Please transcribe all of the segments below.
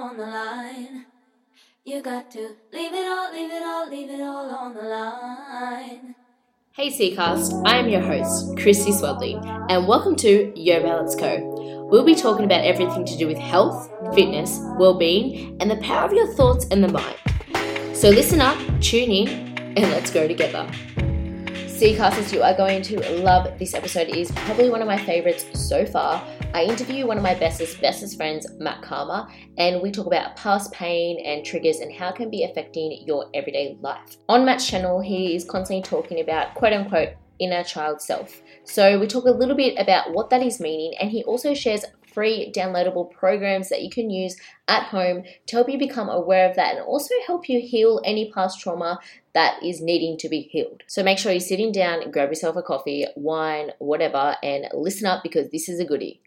on the line. You got to leave it all, leave it all, leave it all on the line. Hey Seacast, I am your host, Christy Swedley, and welcome to Yo Balance Co. We'll be talking about everything to do with health, fitness, well-being, and the power of your thoughts and the mind. So listen up, tune in, and let's go together. Seacasters, you are going to love this episode. It is probably one of my favorites so far. I interview one of my bestest, bestest friends, Matt Karma, and we talk about past pain and triggers and how it can be affecting your everyday life. On Matt's channel, he is constantly talking about quote unquote inner child self. So we talk a little bit about what that is meaning, and he also shares free downloadable programs that you can use at home to help you become aware of that and also help you heal any past trauma that is needing to be healed. So make sure you're sitting down, grab yourself a coffee, wine, whatever, and listen up because this is a goodie.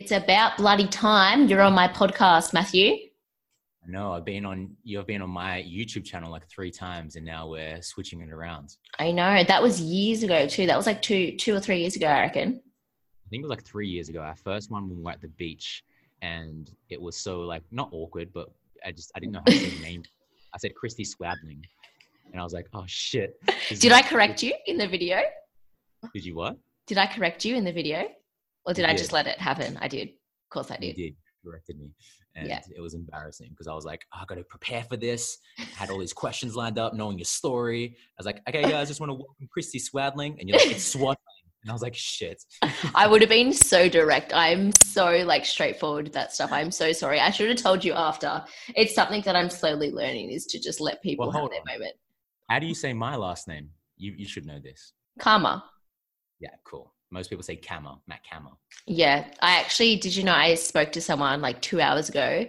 It's about bloody time. You're on my podcast, Matthew. No, I've been on you've been on my YouTube channel like three times and now we're switching it around. I know. That was years ago too. That was like two two or three years ago, I reckon. I think it was like three years ago. Our first one when we were at the beach, and it was so like not awkward, but I just I didn't know how to say the name. I said Christy Swadling, and I was like, oh shit. Did I correct you in the video? Did you what? Did I correct you in the video, or did You I did. just let it happen? I did. Of course, I You did. did corrected me, and Yeah. it was embarrassing because I was like, oh, I got to prepare for this. had all these questions lined up, knowing your story. I was like, okay, guys, just want to welcome Christy Swadling, and you're like, it's Swadling, and I was like, shit. I would have been so direct. I'm so like straightforward with that stuff. I'm so sorry. I should have told you after. It's something that I'm slowly learning is to just let people Well, have their on. moment. How do you say my last name? You you should know this. Karma. Yeah, cool. Most people say Kammer, Matt Kammer. Yeah, I actually did. You know, I spoke to someone like two hours ago,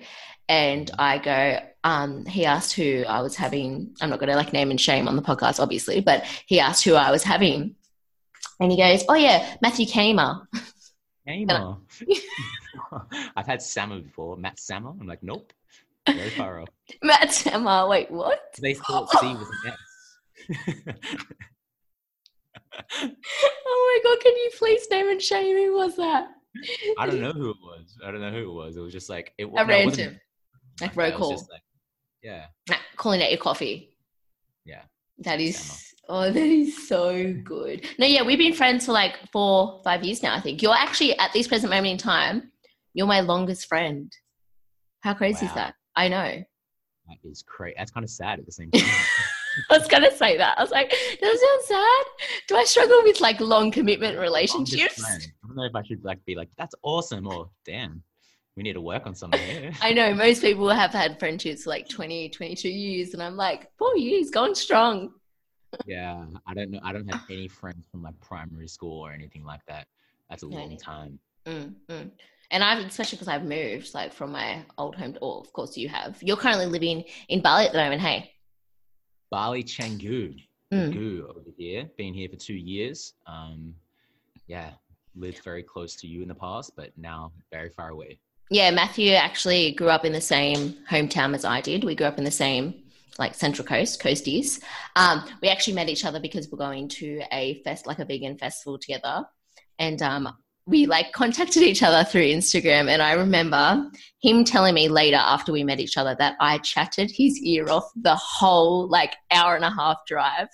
and I go. Um, he asked who I was having. I'm not going to like name and shame on the podcast, obviously, but he asked who I was having, and he goes, "Oh yeah, Matthew Kamer." Kammer. I've had Sammer before. Matt Sammer. I'm like, nope. Very far off. Matt Sammer. Wait, what? They thought C was an S. Oh my god! Can you please name and shame? Who was that? I don't know who it was. I don't know who it was. It was just like it A no, it random, like yeah, roll call. like- yeah. Nah, calling out your coffee. Yeah. That is oh, that is so good. No, yeah, we've been friends for like four, five years now. I think you're actually at this present moment in time, you're my longest friend. How crazy is that? I know. That is crazy. That's kind of sad at the same time. I was gonna say that. I was like, does that sound sad? Do I struggle with like long commitment relationships? I don't know if I should like be like, that's awesome or damn, we need to work on something here. I know most people have had friendships for like 20, 22 years, and I'm like, four years, gone strong. yeah. I don't know. I don't have any friends from like primary school or anything like that. That's a Yeah, long time. Mm, mm. And I've, especially because I've moved, like from my old home, to, or of course you have. You're currently living in Bali at the moment, hey? Bali Canggu, Mm. Gu over here. Been here for two years. Um, yeah, lived very close to you in the past, but now very far away. Yeah, Matthew actually grew up in the same hometown as I did. We grew up in the same, like Central Coast, Coasties. Um, we actually met each other because we're going to a fest, like a vegan festival together, and um, we like contacted each other through Instagram. And I remember him telling me later after we met each other that I chatted his ear off the whole like hour and a half drive.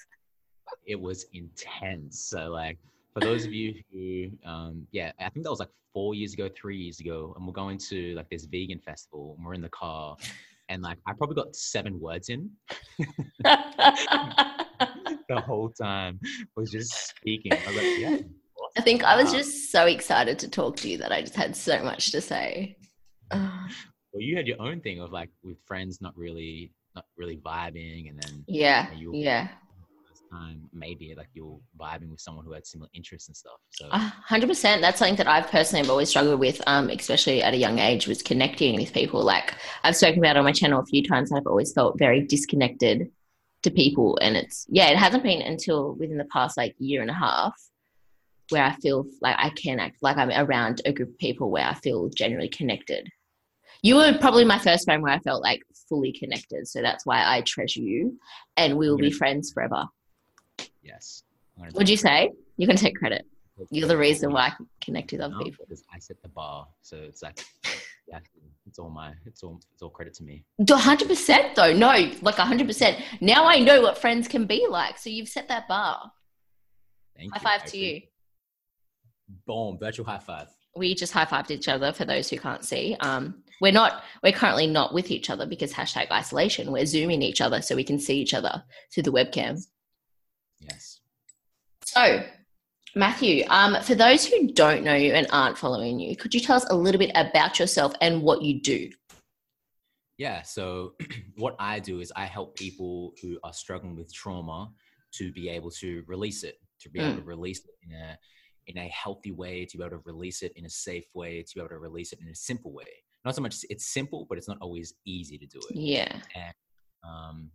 It was intense. So like for those of you who, um, yeah, I think that was like four years ago, three years ago, and we're going to like this vegan festival, and we're in the car, and like I probably got seven words in the whole time. Was just speaking. I was like, yeah. I think I was wow. just so excited to talk to you that I just had so much to say. Well, you had your own thing of like with friends not really, not really vibing, and then yeah, you- yeah. this time maybe like you're vibing with someone who had similar interests and stuff. So A hundred percent. That's something that I've personally have always struggled with, um, especially at a young age, was connecting with people. Like I've spoken about on my channel a few times. I've always felt very disconnected to people, and it's yeah, it hasn't been until within the past like year and a half where I feel like I can act like I'm around a group of people where I feel generally connected. You were probably my first friend where I felt like fully connected, so that's why I treasure you, and we will be friends forever. yes. Would you say You can take credit? You're the reason why I can connect with other No, people. because I set the bar. So it's like Yeah, it's all my, it's all, it's all credit to me. hundred percent though. No, like hundred percent. Now I know what friends can be like. So you've set that bar. Thank High you. five I to you. Boom, virtual high five. We just high fived each other for those who can't see. Um, we're not, we're currently not with each other because hashtag isolation. We're zooming each other so we can see each other through the webcam. Yes. So, Matthew, um, for those who don't know you and aren't following you, could you tell us a little bit about yourself and what you do? Yeah. So what I do is I help people who are struggling with trauma to be able to release it, to be able Mm. to release it in a in a healthy way, to be able to release it in a safe way, to be able to release it in a simple way. Not so much it's simple, but it's not always easy to do it. Yeah. um,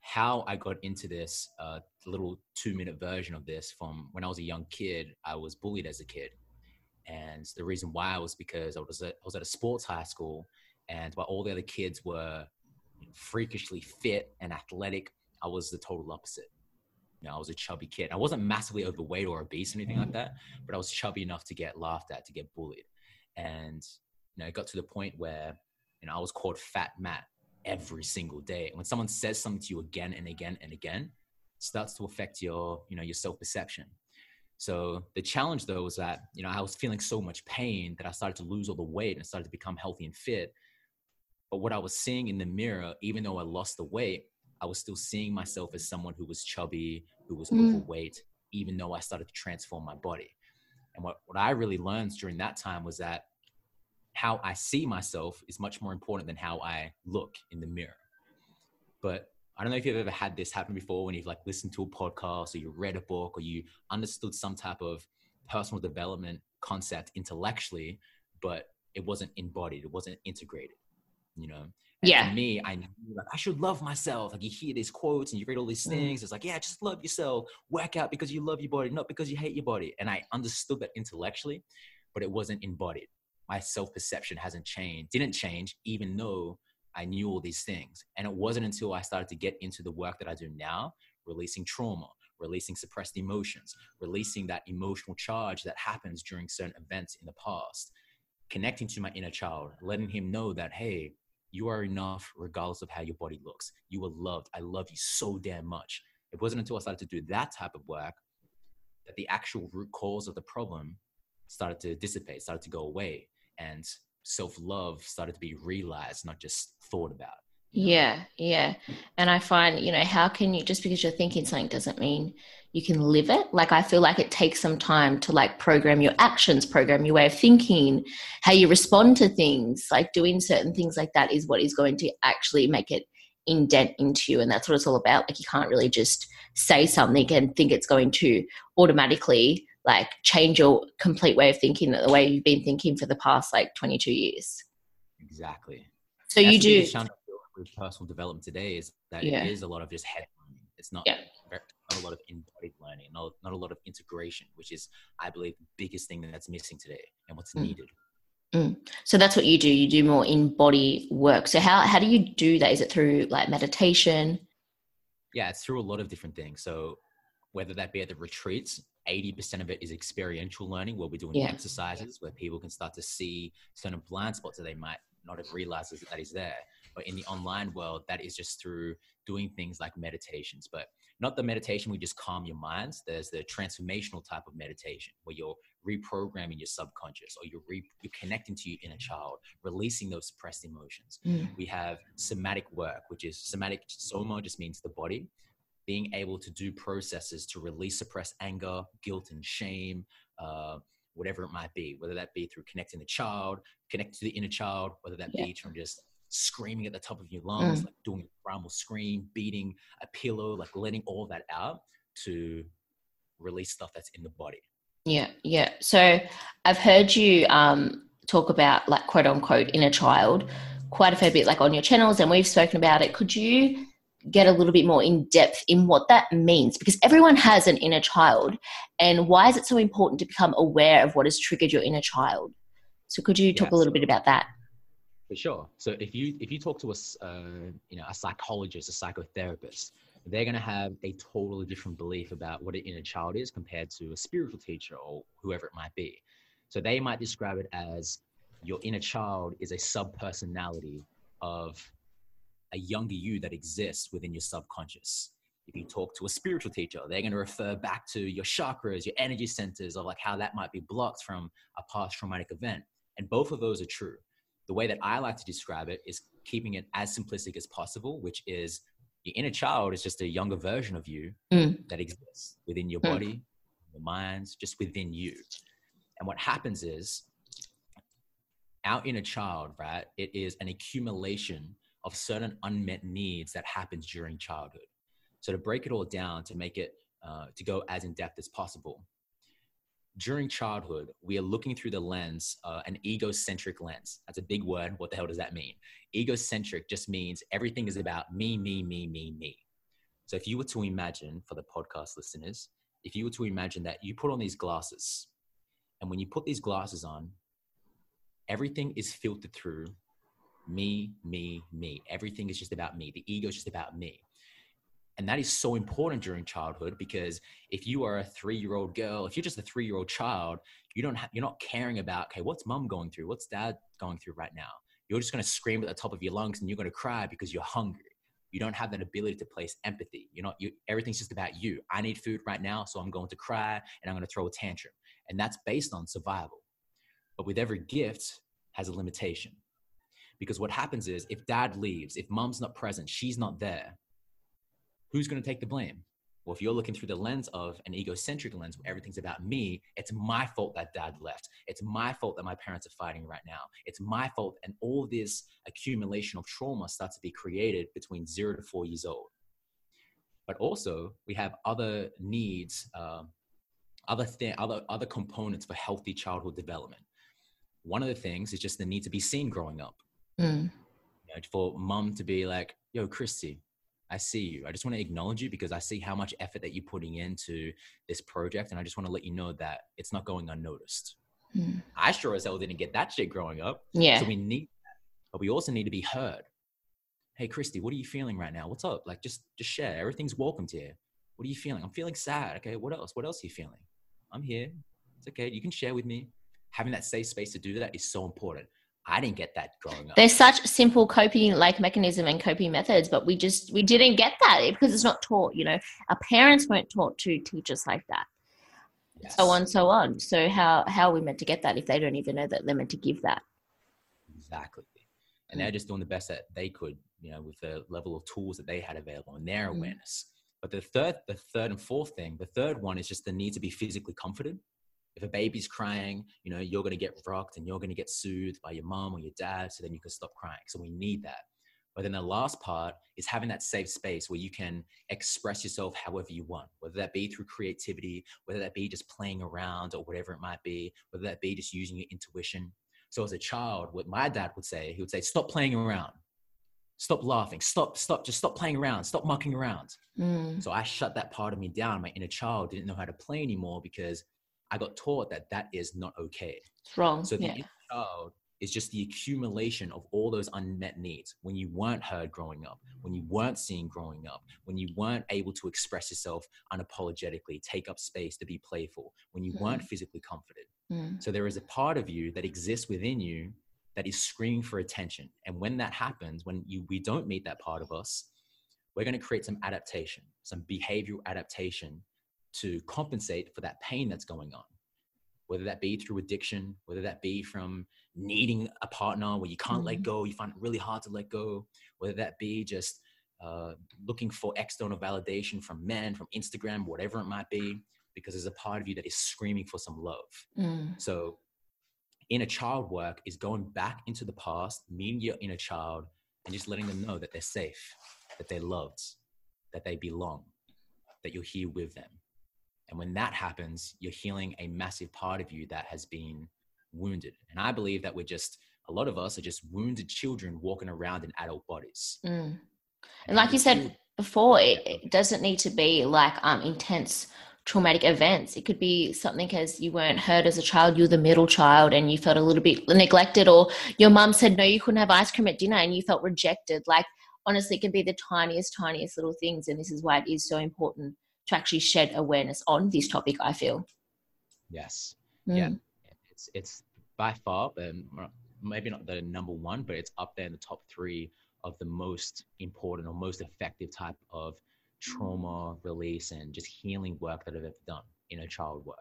how I got into this uh, little two minute version of this from when I was a young kid. I was bullied as a kid. And the reason why was because I was at, I was at a sports high school, and while all the other kids were freakishly fit and athletic, I was the total opposite. You know, I was a chubby kid. I wasn't massively overweight or obese or anything like mm. that, but I was chubby enough to get laughed at, to get bullied. And you know, it got to the point where you know I was called Fat Matt every single day. And when someone says something to you again and again and again, it starts to affect your, you know, your self-perception. So the challenge though was that, you know, I was feeling so much pain that I started to lose all the weight and started to become healthy and fit. But what I was seeing in the mirror, even though I lost the weight, I was still seeing myself as someone who was chubby, who was Mm. overweight, even though I started to transform my body. And what, what I really learned during that time was that how I see myself is much more important than how I look in the mirror. But I don't know if you've ever had this happen before when you've like listened to a podcast or you read a book or you understood some type of personal development concept intellectually, but it wasn't embodied, it wasn't integrated, you know? And Yeah. For me, I knew like I should love myself. Like you hear these quotes and you read all these Mm. things. It's like, yeah, just love yourself. Work out because you love your body, not because you hate your body. And I understood that intellectually, but it wasn't embodied. My self perception hasn't changed, didn't change, even though I knew all these things. And it wasn't until I started to get into the work that I do now, releasing trauma, releasing suppressed emotions, releasing that emotional charge that happens during certain events in the past, connecting to my inner child, letting him know that, hey, you are enough regardless of how your body looks. You are loved. I love you so damn much. It wasn't until I started to do that type of work that the actual root cause of the problem started to dissipate, started to go away. And self love started to be realized, not just thought about. you know? Yeah, yeah. And I find, you know, how can you just because you're thinking something doesn't mean you can live it? Like I feel like it takes some time to like program your actions, program your way of thinking, how you respond to things, like doing certain things like that is what is going to actually make it indent into you and that's what it's all about. Like you can't really just say something and think it's going to automatically like change your complete way of thinking the way you've been thinking for the past like 22 years. Exactly. So That's you do biggest challenge I feel with personal development today is that Yeah. it is a lot of just head. It's not, Yeah. Not a lot of embodied learning, not, not a lot of integration, which is, I believe, the biggest thing that's missing today and what's Mm. needed. So that's what you do. You do more in body work. So how how do you do that? Is it through like meditation? Yeah, it's through a lot of different things. So whether that be at the retreats, 80% of it is experiential learning where we're doing Yeah. exercises where people can start to see certain blind spots that they might not have realized is- that is there. But in the online world, that is just through doing things like meditations, but not the meditation where you just calm your minds. There's the transformational type of meditation where you're reprogramming your subconscious or you're, re- you're connecting to your inner child, releasing those suppressed emotions we have somatic work, which is somatic soma just means the body, being able to do processes to release suppressed anger, guilt, and shame, uh, whatever it might be, whether that be through connecting the child, connect to the inner child, whether that Yeah. be from just screaming at the top of your lungs, like doing a primal scream, beating a pillow, like letting all that out to release stuff that's in the body. Yeah, yeah. So I've heard you um, talk about like quote unquote inner child quite a fair bit, like on your channels, and we've spoken about it. Could you get a little bit more in depth in what that means? Because everyone has an inner child, and why is it so important to become aware of what has triggered your inner child? So could you talk Yeah, a little so- bit about that? For sure. So if you if you talk to a uh, you know a psychologist, a psychotherapist, they're going to have a totally different belief about what an inner child is compared to a spiritual teacher or whoever it might be. So they might describe it as your inner child is a sub personality of a younger you that exists within your subconscious. If you talk to a spiritual teacher, they're going to refer back to your chakras, your energy centers, of like how that might be blocked from a past traumatic event. And both of those are true. The way that I like to describe it is keeping it as simplistic as possible, which is your inner child is just a younger version of you Mm. that exists within your Mm. body, your minds, just within you. And what happens is our inner child, right? It is an accumulation of certain unmet needs that happens during childhood. So to break it all down, to make it uh, to go as in depth as possible. During childhood, we are looking through the lens, uh, an egocentric lens. That's a big word. What the hell does that mean? Egocentric just means everything is about me, me, me, me, me. So if you were to imagine, for the podcast listeners, if you were to imagine that you put on these glasses, and when you put these glasses on, everything is filtered through me, me, me. Everything is just about me. The ego is just about me. And that is so important during childhood because if you are a three-year-old girl, if you're just a three-year-old child, you don't ha- you're not caring about okay, what's mom going through? What's dad going through right now? You're just going to scream at the top of your lungs and you're going to cry because you're hungry. You don't have that ability to place empathy. You're not you everything's just about you. I need food right now, so I'm going to cry and I'm going to throw a tantrum. And that's based on survival. But with every gift has a limitation. Because what happens is if dad leaves, if mom's not present, she's not there, who's going to take the blame? Well, if you're looking through the lens of an egocentric lens where everything's about me, it's my fault that dad left. It's my fault that my parents are fighting right now. It's my fault. And all this accumulation of trauma starts to be created between zero to four years old. But also, we have other needs, um, other, th- other, other components for healthy childhood development. One of the things is just the need to be seen growing up Mm. you know, for mom to be like, yo, Christy, I see you. I just want to acknowledge you because I see how much effort that you're putting into this project. And I just want to let you know that it's not going unnoticed. Mm. I sure as hell didn't get that shit growing up. Yeah. So we need that. But we also need to be heard. Hey, Christy, what are you feeling right now? What's up? Like, just, just share. Everything's welcomed here. What are you feeling? I'm feeling sad. Okay, what else? What else are you feeling? I'm here. It's okay. You can share with me. Having that safe space to do that is so important. I didn't get that growing up. There's such simple coping like mechanism and coping methods, but we just we didn't get that because it's not taught. You know, our parents weren't taught to teach us like that. Yes. So on, so on. So how how are we meant to get that if they don't even know that they're meant to give that? Exactly. And they're just doing the best that they could, you know, with the level of tools that they had available and their Mm. awareness. But the third, the third and fourth thing, the third one is just the need to be physically comforted. If a baby's crying, you know, you're going to get rocked and you're going to get soothed by your mom or your dad so then you can stop crying. So we need that. But then the last part is having that safe space where you can express yourself however you want, whether that be through creativity, whether that be just playing around or whatever it might be, whether that be just using your intuition. So as a child, what my dad would say, he would say, stop playing around. Stop laughing. Stop, stop, just stop playing around. Stop mucking around. Mm. So I shut that part of me down. My inner child didn't know how to play anymore because I got taught that that is not okay. It's wrong. So the yeah. inner child is just the accumulation of all those unmet needs. When you weren't heard growing up, when you weren't seen growing up, when you weren't able to express yourself unapologetically, take up space to be playful, when you weren't physically comforted. Mm. So there is a part of you that exists within you that is screaming for attention. And when that happens, when you we don't meet that part of us, we're going to create some adaptation, some behavioral adaptation to compensate for that pain that's going on. Whether that be through addiction, whether that be from needing a partner where you can't let Mhm. go, you find it really hard to let go, whether that be just uh, looking for external validation from men, from Instagram, whatever it might be, because there's a part of you that is screaming for some love. Mm. So, inner child work is going back into the past, meeting your inner child, and just letting them know that they're safe, that they're loved, that they belong, that you're here with them. And when that happens, you're healing a massive part of you that has been wounded. And I believe that we're just, a lot of us are just wounded children walking around in adult bodies. Mm. And like you said before, it, it doesn't need to be like um intense traumatic events. It could be something as you weren't heard as a child, you're the middle child and you felt a little bit neglected, or your mum said no, you couldn't have ice cream at dinner and you felt rejected. Like honestly, it can be the tiniest, tiniest little things. And this is why it is so important to actually shed awareness on this topic, I feel. Yes. Mm. Yeah. It's, it's by far, um, maybe not the number one, but it's up there in the top three of the most important or most effective type of trauma release and just healing work that I've ever done in a child work.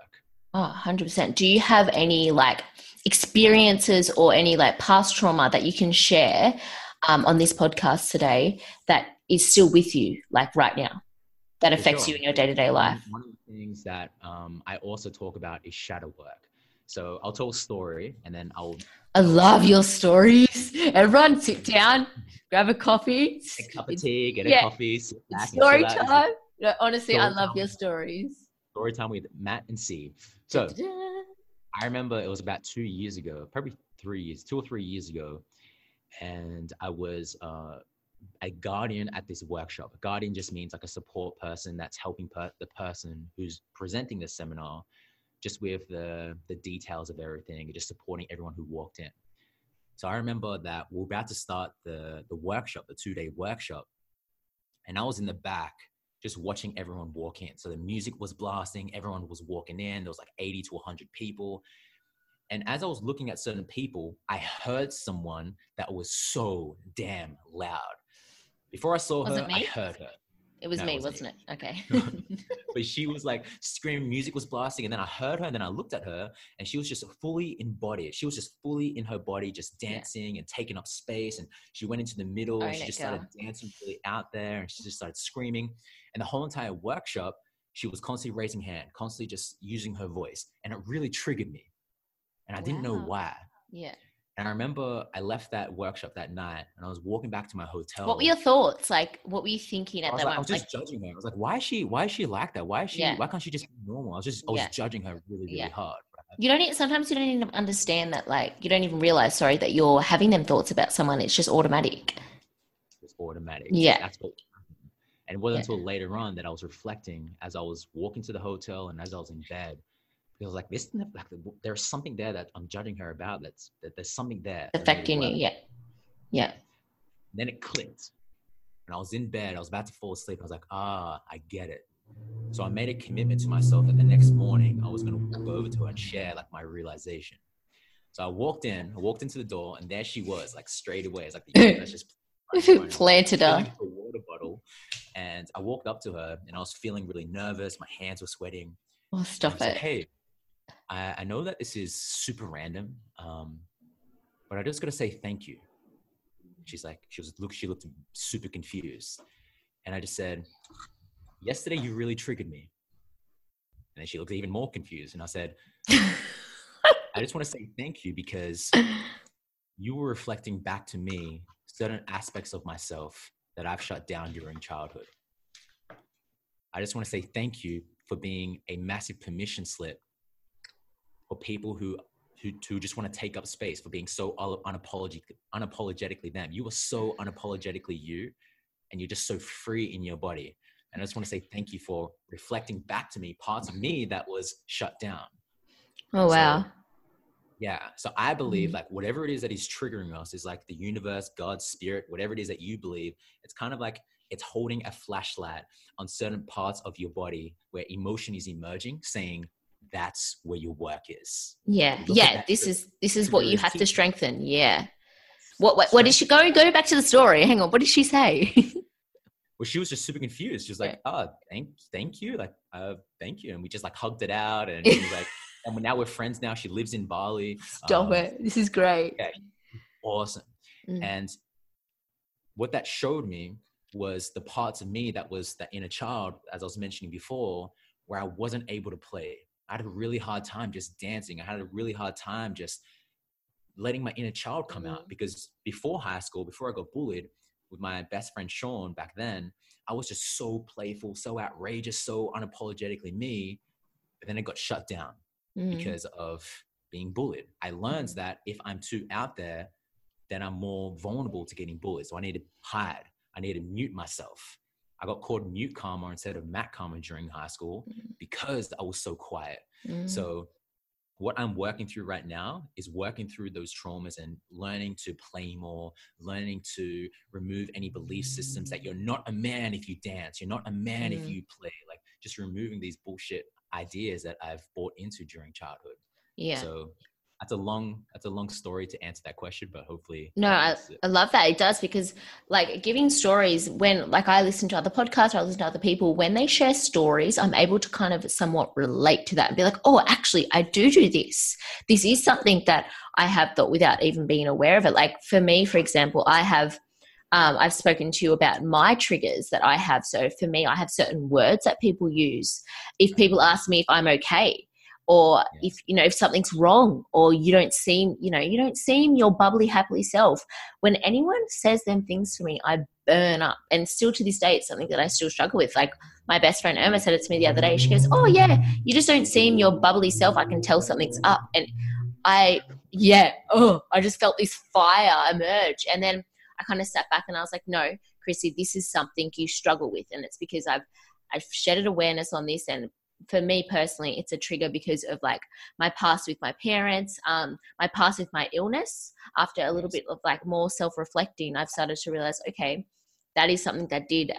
Oh, 100%. Do you have any like experiences or any like past trauma that you can share um, on this podcast today that is still with you, like right now, that affects sure. you in your day to day life? One of the things that um, I also talk about is shadow work. So I'll tell a story and then I'll I love your stories. Everyone sit down, grab a coffee. a cup of tea, get yeah. a coffee, sit back and story time. No, honestly, I love time. your stories. Story time with Matt and C. So I remember it was about two years ago, probably three years, two or three years ago, and I was uh, a guardian at this workshop. A guardian just means like a support person that's helping per- the person who's presenting the seminar, just with the the details of everything, and just supporting everyone who walked in. So I remember that we're about to start the the workshop, the two day workshop, and I was in the back just watching everyone walk in. So the music was blasting, everyone was walking in. There was like 80 to 100 people. And as I was looking at certain people, I heard someone that was so damn loud. Before I saw Was her, it I heard her. It was No, it me, wasn't wasn't it? Okay. But she was like screaming, music was blasting. And then I heard her and then I looked at her and she was just fully embodied. She was just fully in her body, just Yeah. dancing and taking up space. And she went into the middle and Own she it, just started dancing really out there and she just started screaming. And the whole entire workshop, she was constantly raising hand, constantly just using her voice. And it really triggered me. And I didn't know why. yeah. And I remember I left that workshop that night and I was walking back to my hotel. What were your thoughts? Like, what were you thinking at that like, I was moment? just judging her. I was like, why is she why is she like that? Why is she Yeah. why can't she just be normal? I was just I was Yeah. judging her really, really Yeah. hard. right? you don't even, sometimes you don't even understand that, like, you don't even realize, sorry, that you're having them thoughts about someone. It's just automatic. It's automatic. Yeah. That's what and it wasn't until later on that I was reflecting as I was walking to the hotel and as I was in bed. Because I was like, this like there's something there that I'm judging her about that's that there's something there. that really affecting you. works. Yeah. Yeah. then it clicked. And I was in bed, I was about to fall asleep. I was like, ah, I get it. So I made a commitment to myself that the next morning I was gonna walk over to her and share like my realization. So I walked in, I walked into the door, and there she was, like straight away. It's like the universe just Planted her. a water bottle. And I walked up to her and I was feeling really nervous. My hands were sweating. Oh, stop said, it. hey, I, I know that this is super random, um, but I just got to say thank you. She's like, she was look, she looked super confused, and I just said, yesterday you really triggered me. And then she looked even more confused, and I said, I just want to say thank you because you were reflecting back to me certain aspects of myself that I've shut down during childhood. I just want to say thank you for being a massive permission slip people who who, who just want to take up space for being so unapologetic, unapologetically them. You are so unapologetically you, and you're just so free in your body. And I just want to say thank you for reflecting back to me parts of me that was shut down. Oh, wow. Yeah. So I believe Mhm. like whatever it is that is triggering us is like the universe, God, spirit, whatever it is that you believe, it's kind of like it's holding a flashlight on certain parts of your body where emotion is emerging, saying that's where your work is. Yeah. Look Yeah. This is this is what you have to strengthen. Yeah. What what, what did she go go back to the story? Hang on. What did she say? Well, she was just super confused. She was like, "Oh, thank, thank you, like, uh, thank you," and we just like hugged it out, and she was like, "And now we're friends. Now she lives in Bali. Stop Um, it. This is great. yeah. Awesome." Mm. And what that showed me was the parts of me that was that inner child, as I was mentioning before, where I wasn't able to play. I had a really hard time just dancing. I had a really hard time just letting my inner child come out because before high school, before I got bullied with my best friend Sean back then, I was just so playful, so outrageous, so unapologetically me. But then it got shut down Mm. because of being bullied. I learned that if I'm too out there, then I'm more vulnerable to getting bullied. So I need to hide. I need to mute myself. I got called mute karma instead of Matt karma during high school because I was so quiet. Mm. So what I'm working through right now is working through those traumas and learning to play more, learning to remove any belief systems that you're not a man if you dance, you're not a man if Mm. you play, like just removing these bullshit ideas that I've bought into during childhood. yeah. So that's a long that's a long story to answer that question but hopefully no I, I love that it does because like giving stories when like i listen to other podcasts or i listen to other people when they share stories i'm able to kind of somewhat relate to that and be like oh actually i do do this this is something that i have thought without even being aware of it like for me for example i have um, I've spoken to you about my triggers that I have. So for me, I have certain words that people use. If people ask me if I'm okay, or if you know if something's wrong or you don't seem you know you don't seem your bubbly happily self. When anyone says them things to me i burn up. And still to this day it's something that i still struggle with. Like my best friend irma said it to me the other day. She goes oh yeah you just don't seem your bubbly self. I can tell something's up. And i yeah oh i just felt this fire emerge. And then i kind of sat back and i was like no chrissy this is something you struggle with. And it's because i've I've shedded awareness on this and for me personally, it's a trigger because of like my past with my parents, um, my past with my illness. After a little bit of like more self reflecting, I've started to realize, okay, that is something that did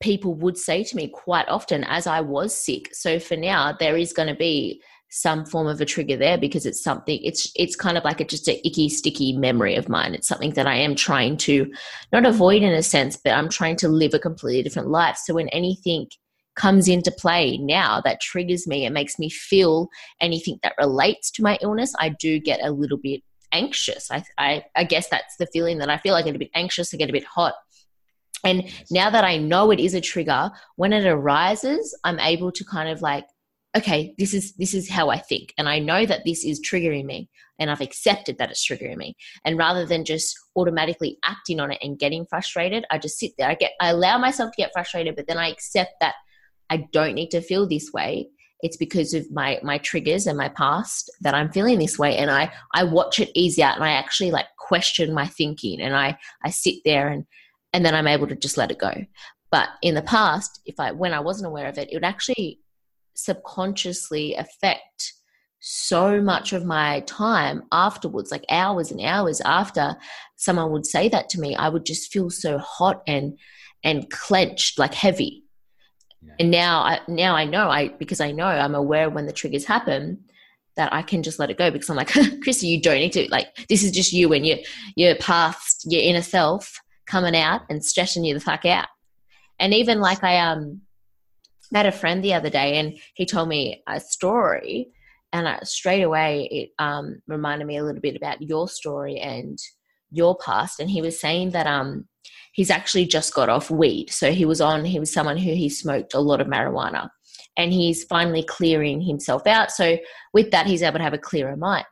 people would say to me quite often as I was sick. So for now, there is going to be some form of a trigger there because it's something it's it's kind of like a just a icky sticky memory of mine it's something that i am trying to not avoid in a sense but i'm trying to live a completely different life so when anything comes into play now that triggers me and makes me feel anything that relates to my illness, I do get a little bit anxious. I, I, I guess that's the feeling that I feel. I get a bit anxious, I get a bit hot. And now that I know it is a trigger, when it arises, I'm able to kind of like, okay, this is this is how I think, and I know that this is triggering me, and I've accepted that it's triggering me. And rather than just automatically acting on it and getting frustrated, I just sit there. I get, I allow myself to get frustrated, but then I accept that I don't need to feel this way. It's because of my my triggers and my past that I'm feeling this way. And I I watch it out and I actually like question my thinking and I I sit there and and then I'm able to just let it go. But in the past, if I when I wasn't aware of it, it would actually subconsciously affect so much of my time afterwards, like hours and hours after someone would say that to me, I would just feel so hot and and clenched, like heavy. And now I now I know I because I know I'm aware when the triggers happen that I can just let it go because I'm like, Chrissy, you don't need to like this is just you and your your past, your inner self coming out and stressing you the fuck out. And even like I um met a friend the other day and he told me a story and I, straight away it um reminded me a little bit about your story and your past and he was saying that um he's actually just got off weed. So he was on, he was someone who he smoked a lot of marijuana and he's finally clearing himself out. So with that, he's able to have a clearer mind.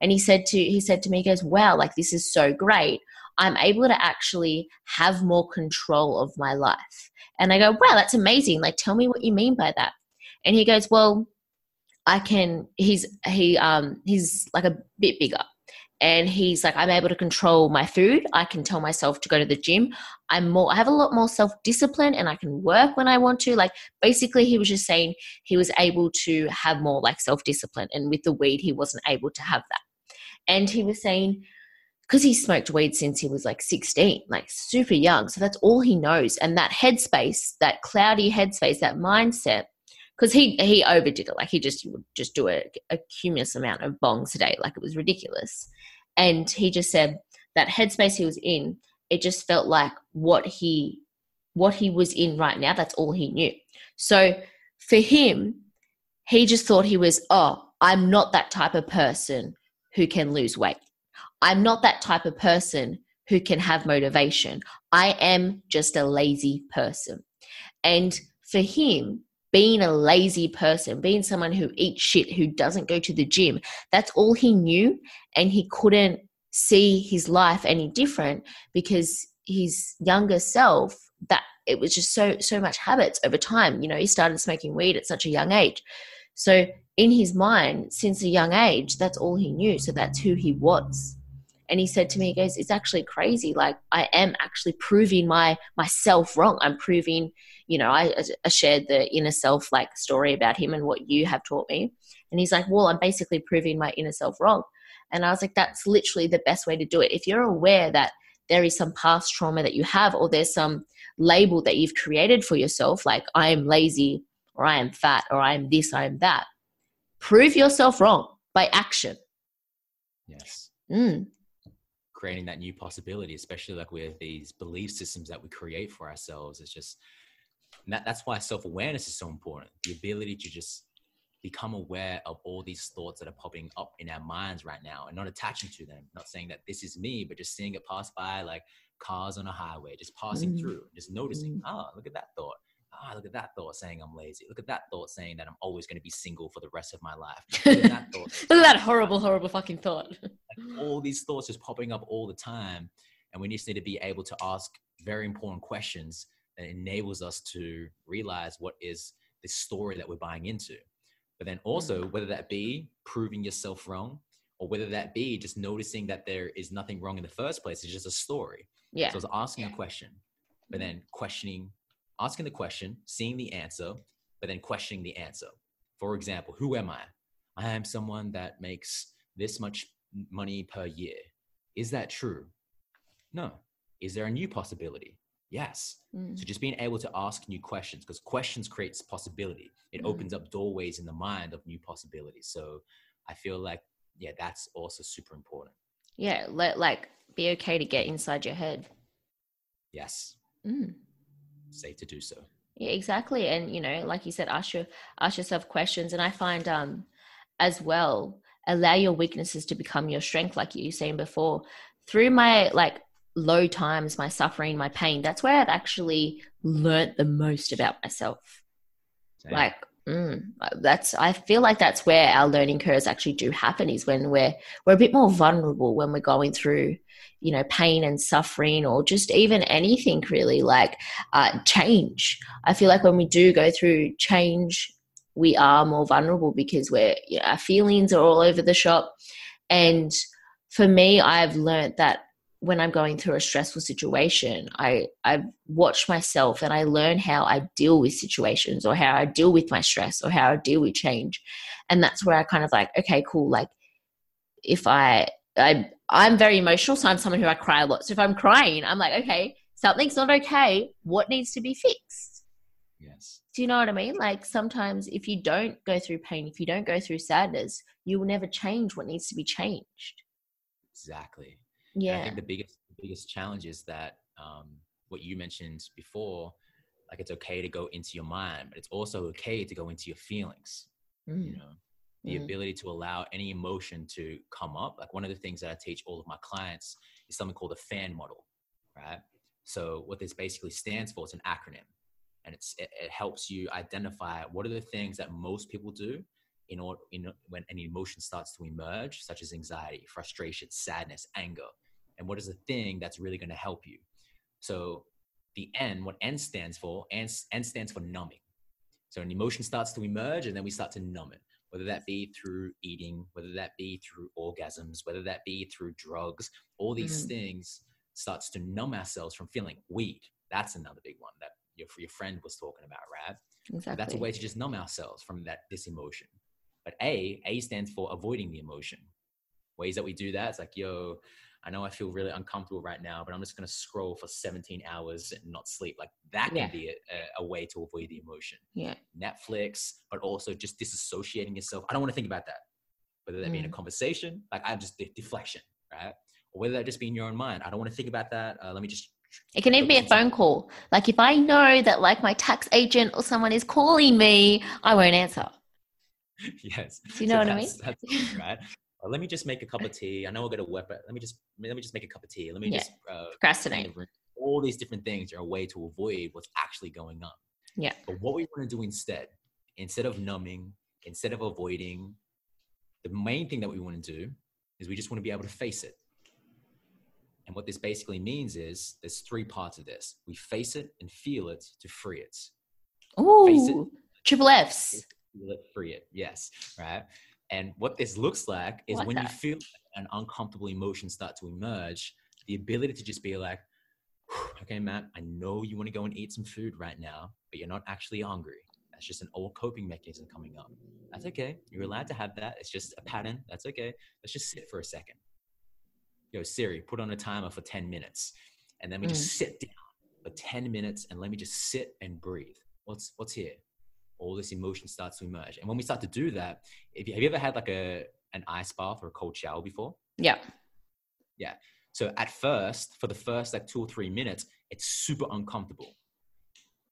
And he said to, he said to me, he goes, wow, like this is so great. I'm able to actually have more control of my life. And I go, wow, that's amazing. Like, tell me what you mean by that. And he goes, well, I can, he's, he, um, he's like a bit bigger and he's like i'm able to control my food. I can tell myself to go to the gym. I'm more i have a lot more self discipline and i can work when i want to. Like basically he was just saying he was able to have more like self discipline and with the weed he wasn't able to have that. And he was saying because he smoked weed since he was like 16 like super young so that's all he knows. And that headspace that cloudy headspace that mindset because he he overdid it. Like he just would just do a, a cumulous amount of bongs a day. Like it was ridiculous and he just said that headspace he was in it just felt like what he what he was in right now that's all he knew. So for him he just thought he was oh i'm not that type of person who can lose weight. I'm not that type of person who can have motivation. I am just a lazy person. And for him being a lazy person, being someone who eats shit, who doesn't go to the gym. That's all he knew. And he couldn't see his life any different because his younger self, that it was just so, so much habits over time. You know, he started smoking weed at such a young age. So in his mind, since a young age, that's all he knew. So that's who he was and he said to me he goes it's actually crazy like i am actually proving my myself wrong i'm proving you know I, I shared the inner self like story about him and what you have taught me and he's like well i'm basically proving my inner self wrong and i was like that's literally the best way to do it if you're aware that there is some past trauma that you have or there's some label that you've created for yourself like i am lazy or i am fat or i am this i am that prove yourself wrong by action Yes. Mm. Creating that new possibility, especially like with these belief systems that we create for ourselves, is just that, that's why self awareness is so important. The ability to just become aware of all these thoughts that are popping up in our minds right now and not attaching to them. Not saying that this is me, but just seeing it pass by like cars on a highway, just passing Mm. through, just noticing, Mm. ah, look at that thought. Ah, look at that thought saying I'm lazy. Look at that thought saying that I'm always going to be single for the rest of my life. Look at that thought. Look at that horrible, horrible fucking thought. Like, all these thoughts just popping up all the time. And we just need to be able to ask very important questions that enables us to realize what is the story that we're buying into. But then also, mm. whether that be proving yourself wrong or whether that be just noticing that there is nothing wrong in the first place, it's just a story. Yeah. So it's asking a question, but mm-hmm. then questioning, asking the question, seeing the answer, but then questioning the answer. For example, who am I? I am someone that makes this much money per year. Is that true? No. Is there a new possibility? Yes. Mm. So just being able to ask new questions because questions creates possibility. It Mm. opens up doorways in the mind of new possibilities. So I feel like yeah, that's also super important. Yeah. Let like be okay to get inside your head. Yes. Mm. Safe to do so. Yeah, exactly. And you know, like you said, ask your ask yourself questions. And I find um as well, allow your weaknesses to become your strength, like you were saying before. Through my like low times, my suffering, my pain, that's where I've actually learnt the most about myself. Same. Like mm, that's I feel like that's where our learning curves actually do happen is when we're we're a bit more vulnerable when we're going through you know pain and suffering or just even anything really like uh, change i feel like when we do go through change we are more vulnerable because we're you know, our feelings are all over the shop and for me i've learned that when i'm going through a stressful situation i i watch myself and i learn how i deal with situations or how i deal with my stress or how i deal with change and that's where i kind of like okay cool like if i i i'm very emotional so i'm someone who i cry a lot so if i'm crying i'm like okay something's not okay what needs to be fixed yes. do you know what I mean? Like sometimes if you don't go through pain, if you don't go through sadness, you will never change what needs to be changed. Exactly. And I Yeah. think the biggest the biggest challenge is that um, what you mentioned before, like it's okay to go into your mind, but it's also okay to go into your feelings. You Mm, know, the mm, ability to allow any emotion to come up. Like one of the things that I teach all of my clients is something called the fan model, right? So what this basically stands for, it's an acronym, and it's it, it helps you identify what are the things that most people do in order in when an emotion starts to emerge, such as anxiety, frustration, sadness, anger, and what is the thing that's really going to help you. So the N, what N stands for, N, N stands for numbing. So an emotion starts to emerge, and then we start to numb it whether that be through eating, whether that be through orgasms, whether that be through drugs, all these Mm. things starts to numb ourselves from feeling weed. That's another big one that your, your friend was talking about, right? Exactly. That's a way to just numb ourselves from that this emotion. But A, A stands for avoiding the emotion. Ways that we do that, it's like, yo, I know I feel really uncomfortable right now, but I'm just gonna scroll for 17 hours and not sleep. Like that can Yeah. be a, a, way to avoid the emotion. Yeah. Netflix, but also just disassociating yourself. I don't want to think about that. Whether that be in a Mm. conversation, like I'm just de- deflection, right? Or whether that just be in your own mind. I don't want to think about that. Uh, let me just. It can even be a phone call. Like if I know that like my tax agent or someone is calling me, I won't answer. yes. Do you know what I mean? right. Uh, let me just make a cup of tea. I know I'll get a wet, but let me just let me just make a cup of tea. Let me Yeah. just uh, Procrastinate. All these different things are a way to avoid what's actually going on. Yeah. But what we want to do instead, instead of numbing, instead of avoiding, the main thing that we want to do is we just want to be able to face it. And what this basically means is there's three parts of this. We face it and feel it to free it. Face it. Triple F's. Feel it, free it. Yes. Right. And what this looks like is like when you feel an uncomfortable emotion start to emerge, the ability to just be like, okay, Matt, I know you want to go and eat some food right now, but you're not actually hungry. That's just an old coping mechanism coming up. That's okay. You're allowed to have that. It's just a pattern. That's okay. Let's just sit for a second. Yo, Siri, put on a timer for 10 minutes. And then we just mm. sit down for 10 minutes and let me just sit and breathe. What's what's here? All this emotion starts to emerge. And when we start to do that, if you, have you ever had like a an ice bath or a cold shower before? Yeah. Yeah. So at first, for the first like two or three minutes, it's super uncomfortable.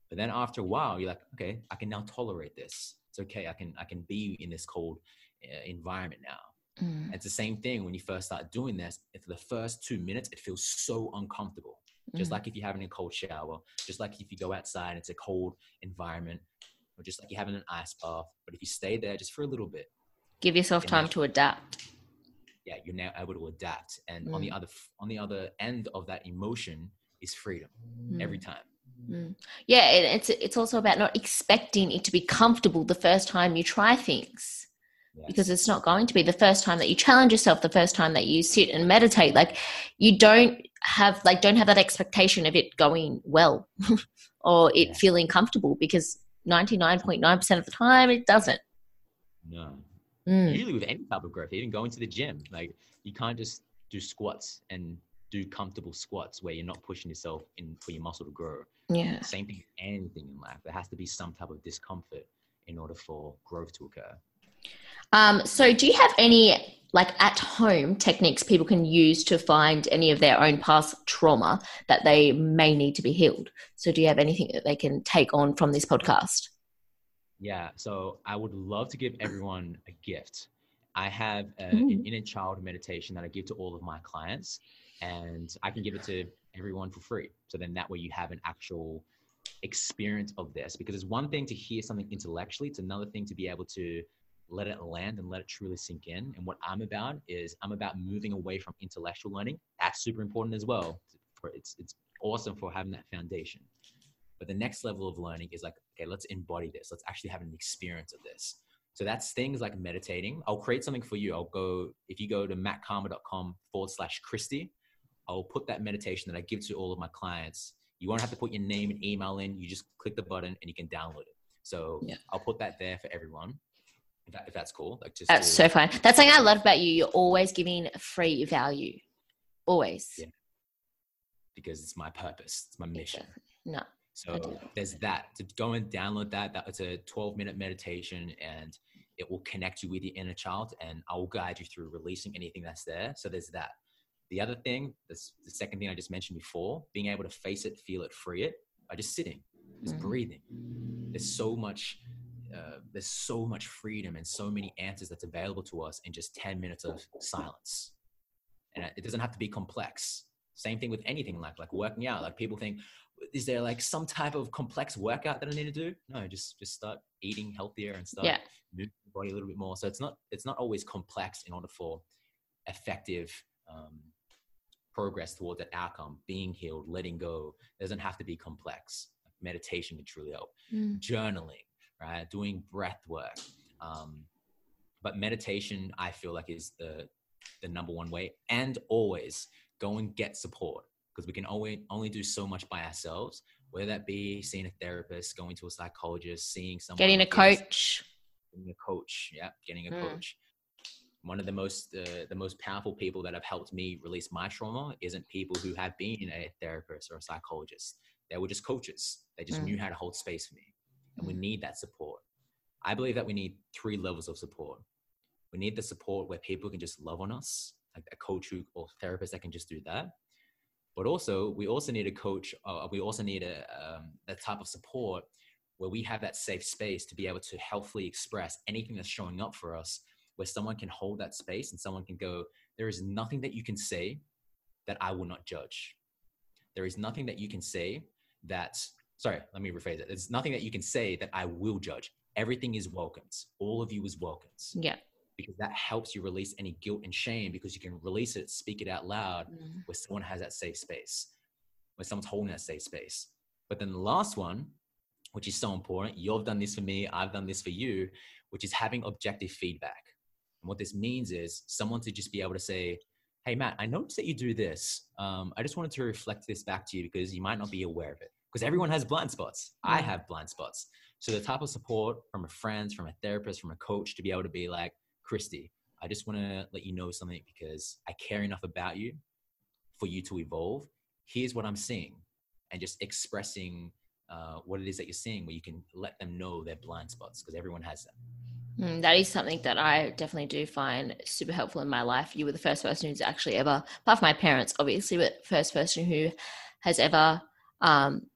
But then after a while, you're like, okay, I can now tolerate this. It's okay. I can I can be in this cold uh, environment now. Mm. It's the same thing when you first start doing this. For the first two minutes, it feels so uncomfortable. Just Mm. like if you're having a cold shower, just like if you go outside, and it's a cold environment, or just like you're having an ice bath. But if you stay there just for a little bit, Give yourself time to adapt. yeah, you're now able to adapt. And on the other on the other end of that emotion is freedom every time. Mm. Yeah, it's it's also about not expecting it to be comfortable the first time you try things Yes. because it's not going to be the first time that you challenge yourself, the first time that you sit and meditate. Like you don't have like don't have that expectation of it going well or it Yeah. feeling comfortable because ninety nine point nine percent of the time it doesn't. no. Mm. Usually with any type of growth, even going to the gym, like you can't just do squats and do comfortable squats where you're not pushing yourself in for your muscle to grow. Yeah. Same thing with anything in life. There has to be some type of discomfort in order for growth to occur. Um, so, do you have any like at home techniques people can use to find any of their own past trauma that they may need to be healed? So, do you have anything that they can take on from this podcast? Yeah, so I would love to give everyone a gift. I have a, Ooh. an inner child meditation that I give to all of my clients, and I can give it to everyone for free. So then that way you have an actual experience of this because it's one thing to hear something intellectually, it's another thing to be able to let it land and let it truly sink in. And what I'm about is I'm about moving away from intellectual learning. That's super important as well. For it's it's awesome for having that foundation. But the next level of learning is like, okay, let's embody this. Let's actually have an experience of this. So that's things like meditating. I'll create something for you. I'll go, if you go to mattkarma.com forward slash Christy, I'll put that meditation that I give to all of my clients. You won't have to put your name and email in. You just click the button and you can download it. So Yeah. I'll put that there for everyone. If, that, if that's cool. Like just That's to- so fun. That's something I love about you. You're always giving free value. Always. Yeah. because it's my purpose. It's my mission. No. So there's that. To go and download that. That it's a 12 minute meditation and it will connect you with your inner child and I will guide you through releasing anything that's there. So there's that. The other thing, that's the second thing I just mentioned before, being able to face it, feel it, free it by just sitting, just Mhm. breathing. There's so much, uh, there's so much freedom and so many answers that's available to us in just 10 minutes of silence. And it doesn't have to be complex. Same thing with anything like like working out. Like people think, is there like some type of complex workout that I need to do? No, just just start eating healthier and start Yeah. moving body a little bit more. So it's not it's not always complex in order for effective um, progress towards that outcome. Being healed, letting go it doesn't have to be complex. Meditation can truly help. Mm. Journaling, right? Doing breath work. Um, but meditation, I feel like is the the number one way. And always go and get support because we can only only do so much by ourselves. Whether that be seeing a therapist, going to a psychologist, seeing someone, Getting a coach. getting a coach yeah getting a Mm. coach one of the most uh, the most powerful people that have helped me release my trauma isn't people who have been a therapist or a psychologist they were just coaches they just Mm. knew how to hold space for me and we need that support. I believe that we need three levels of support. We need the support where people can just love on us like a coach or therapist that can just do that. But also we also need a coach uh, we also need a um, that type of support where we have that safe space to be able to healthfully express anything that's showing up for us, where someone can hold that space and someone can go, There is nothing that you can say that I will not judge. There is nothing that you can say that, sorry, let me rephrase it. There's nothing that you can say that I will judge. Everything is welcomed. All of you is welcomed Yeah. because that helps you release any guilt and shame because you can release it, speak it out loud Mm. where someone has that safe space, where someone's holding that safe space. But then the last one, which is so important, you've done this for me, I've done this for you, which is having objective feedback. And what this means is someone to just be able to say, Hey, Matt, I noticed that you do this. Um, I just wanted to reflect this back to you because you might not be aware of it. Because everyone has blind spots. I Mm. have blind spots. So the type of support from a friend, from a therapist, from a coach to be able to be like, Christy, I just want to let you know something because I care enough about you for you to evolve. Here's what I'm seeing, and just expressing uh, what it is that you're seeing, where you can let them know their blind spots because everyone has them. Mm, that is something that I definitely do find super helpful in my life. You were the first person who's actually ever, apart from my parents, obviously, but first person who has ever um,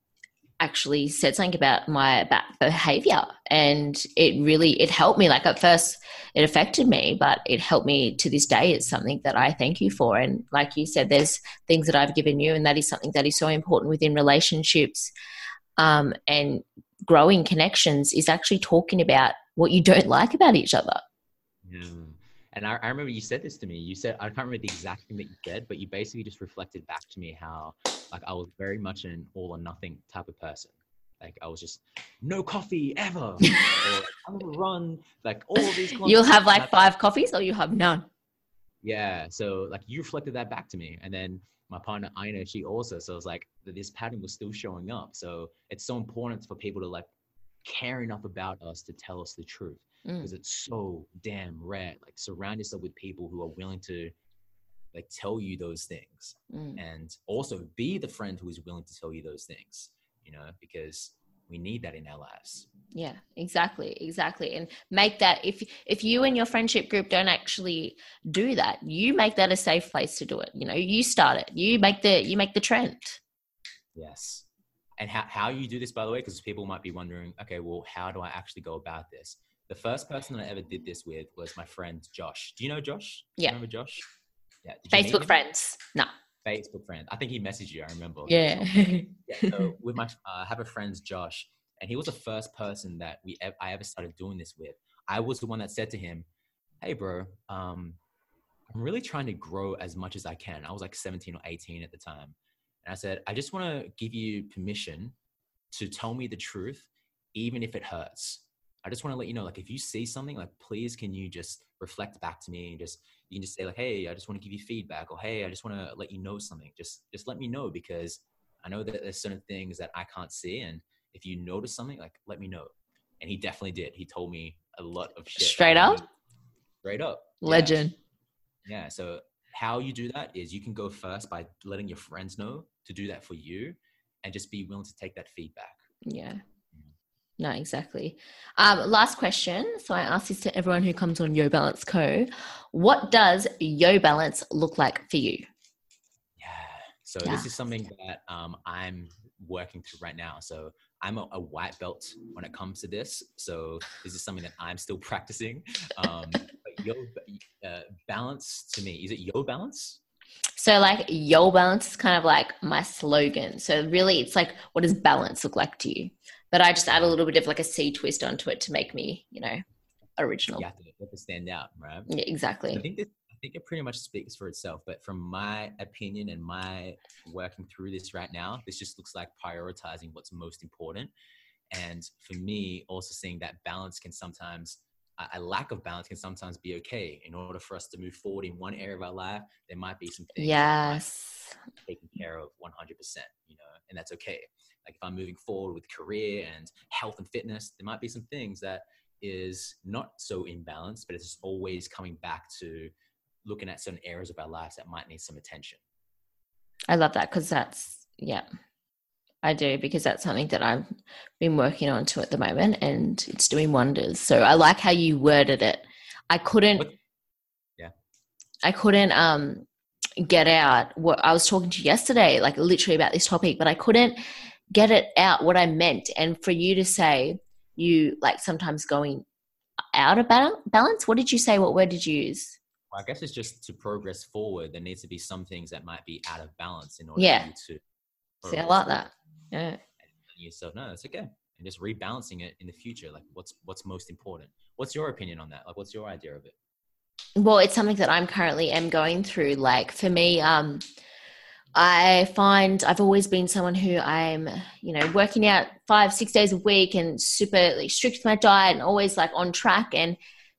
actually said something about my bad behavior. And it really it helped me. Like at first it affected me but it helped me to this day. It's something that i thank you for. And like you said there's things that i've given you and that is something that is so important within relationships. Um, and growing connections is actually talking about what you don't like about each other. Yeah and I, I, remember you said this to me. You said I can't remember the exact thing that you said, but you basically just reflected back to me how like I was very much an all or nothing type of person. Like I was just no coffee ever, or I'm gonna run like all these. You'll have like five coffees, or you have none. Yeah, so like you reflected that back to me, and then my partner Aina, she also. So it's like this pattern was still showing up. So it's so important for people to like care enough about us to tell us the truth because mm. it's so damn rare. Like surround yourself with people who are willing to like tell you those things mm. and also be the friend who is willing to tell you those things, you know, because we need that in our lives. Yeah, exactly, exactly. And make that if if you and your friendship group don't actually do that, you make that a safe place to do it. You know, you start it. You make the you make the trend. Yes. And how, how you do this, by the way, because people might be wondering, okay, well, how do I actually go about this? The first person that I ever did this with was my friend Josh. Do you know Josh? Yeah. remember Josh? Yeah. Facebook friends. No. Facebook friend. I think he messaged you. I remember. Yeah. yeah. So with my, uh, I have a friend Josh, and he was the first person that we I ever started doing this with. I was the one that said to him, "Hey, bro, um, I'm really trying to grow as much as I can." I was like 17 or 18 at the time, and I said, "I just want to give you permission to tell me the truth, even if it hurts." I just want to let you know, like, if you see something, like, please, can you just reflect back to me and just, you can just say like, Hey, I just want to give you feedback or, Hey, I just want to let you know something. Just, just let me know because I know that there's certain things that I can't see. And if you notice something, like, let me know. And he definitely did. He told me a lot of shit. Straight up? Straight up. Legend. Yeah. yeah. So how you do that is you can go first by letting your friends know to do that for you and just be willing to take that feedback. Yeah. No, exactly. Um, last question. So I ask this to everyone who comes on Yo Balance Co. What does Yo Balance look like for you? Yeah. So yeah. this is something that um, I'm working through right now. So I'm a, a, white belt when it comes to this. So this is something that I'm still practicing. Um, but Yo uh, Balance to me is it Yo Balance? So like Yo Balance is kind of like my slogan. So really, it's like, what does balance look like to you? but I just add a little bit of like a C twist onto it to make me, you know, original. You have to, you have to stand out, right? Yeah, exactly. I think this, I think it pretty much speaks for itself. But from my opinion and my working through this right now, this just looks like prioritizing what's most important. And for me, also seeing that balance can sometimes a lack of balance can sometimes be okay. In order for us to move forward in one area of our life, there might be some things yes. taken care of 100%, you know, and that's okay. Like if i'm moving forward with career and health and fitness there might be some things that is not so imbalanced but it's always coming back to looking at certain areas of our lives that might need some attention. I love that because that's yeah I do because that's something that I've been working on to at the moment and it's doing wonders. So I like how you worded it. I couldn't yeah. I couldn't um get out what I was talking to yesterday, like literally about this topic, but I couldn't get it out what I meant. And for you to say you like sometimes going out of balance, what did you say? What word did you use? Well, I guess it's just to progress forward. There needs to be some things that might be out of balance in order yeah. to. See, I like that. Yeah. Yourself, no, it's okay. And just rebalancing it in the future. Like, what's what's most important? What's your opinion on that? Like, what's your idea of it? Well, it's something that I'm currently am going through. Like for me, um, I find I've always been someone who I'm, you know, working out five, six days a week and super like, strict with my diet and always like on track. And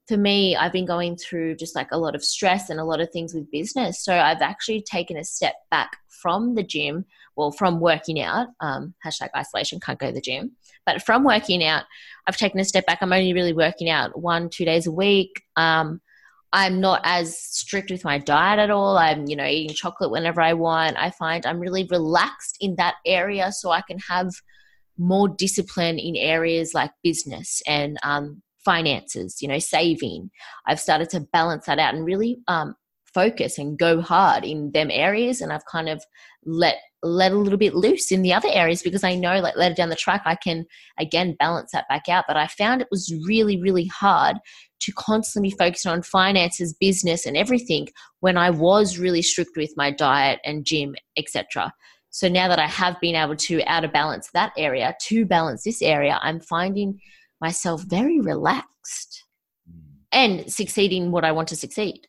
for me, I've been going through just like a lot of stress and a lot of things with business. So I've actually taken a step back from the gym, well, from working out, um, hashtag isolation, can't go to the gym, but from working out, I've taken a step back. I'm only really working out one, two days a week. Um, I'm not as strict with my diet at all. I'm, you know, eating chocolate whenever I want. I find I'm really relaxed in that area so I can have more discipline in areas like business and um, finances, you know, saving. I've started to balance that out and really um, focus and go hard in them areas. And I've kind of let let a little bit loose in the other areas because I know like later down the track I can again balance that back out. But I found it was really, really hard to constantly be focusing on finances, business, and everything when I was really strict with my diet and gym, etc. So now that I have been able to out of balance that area to balance this area, I'm finding myself very relaxed Mm. and succeeding what I want to succeed.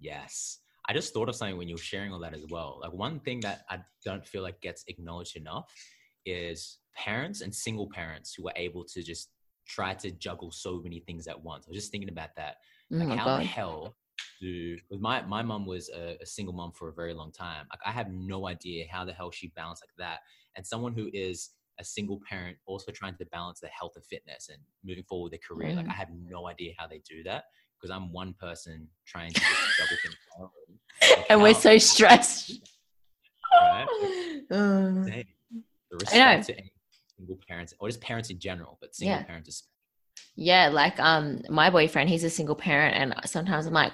Yes. I just thought of something when you were sharing all that as well. Like one thing that I don't feel like gets acknowledged enough is parents and single parents who are able to just try to juggle so many things at once. I was just thinking about that. Oh Like my how the hell do my my mom was a, a single mom for a very long time. Like I have no idea how the hell she balanced like that. And someone who is a single parent also trying to balance their health and fitness and moving forward with their career. Like Mm. I have no idea how they do that because I'm one person trying to juggle things. Like, And we're so stressed. Right? Dang. The I know. respect to single parents or just parents in general, but single Yeah. parents is Yeah, like um my boyfriend, he's a single parent and sometimes I'm like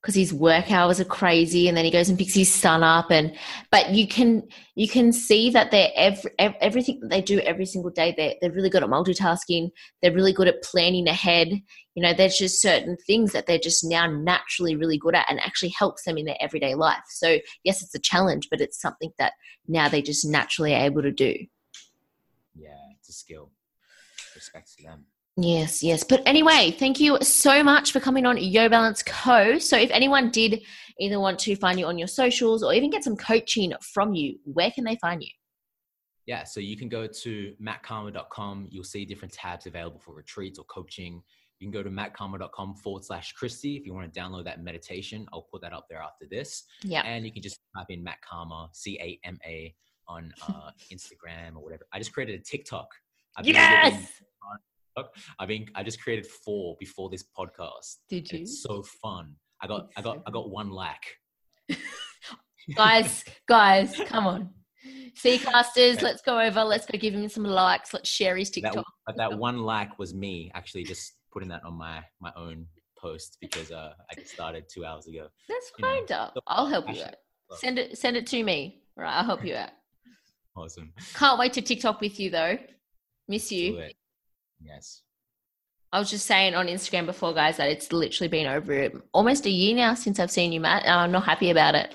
because his work hours are crazy and then he goes and picks his son up and but you can you can see that they're every, ev- everything that they do every single day they're, they're really good at multitasking they're really good at planning ahead you know there's just certain things that they're just now naturally really good at and actually helps them in their everyday life so yes it's a challenge but it's something that now they just naturally are able to do yeah, it's a skill. Respect to them. Yes, yes. But anyway, thank you so much for coming on Yo Balance Co. So if anyone did either want to find you on your socials or even get some coaching from you, where can they find you? Yeah, so you can go to mattkarma.com. You'll see different tabs available for retreats or coaching. You can go to mattkarma.com forward slash Christy if you want to download that meditation. I'll put that up there after this. Yeah. And you can just type in Matt Karma, C A M A, on uh, Instagram or whatever. I just created a TikTok. I've Yes. I mean, I just created four before this podcast. Did you? It's so fun. I got, I got, I got one like. guys, guys, come on. Seacasters, let's go over. Let's go give him some likes. Let's share his that, TikTok. but that one like was me actually just putting that on my my own post because uh, I just started two hours ago. That's you know, fine, I'll help you out. Send it send it to me. Right, I'll help you out. Awesome. Can't wait to TikTok with you though. Miss you. Yes. I was just saying on Instagram before, guys, that it's literally been over almost a year now since I've seen you, Matt, and I'm not happy about it.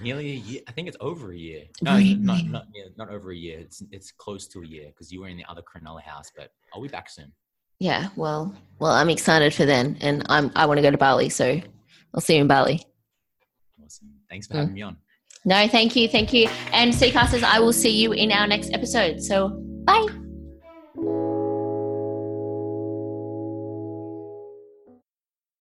Nearly a year. I think it's over a year. No, Really? not not not over a year. It's it's close to a year because you were in the other Cronulla house, but I'll be back soon. Yeah, well, well, I'm excited for then, and I'm I want to go to Bali, so I'll see you in Bali. Awesome. Thanks for Mm. having me on. No, thank you, thank you, and Seacasters, I will see you in our next episode. So, bye.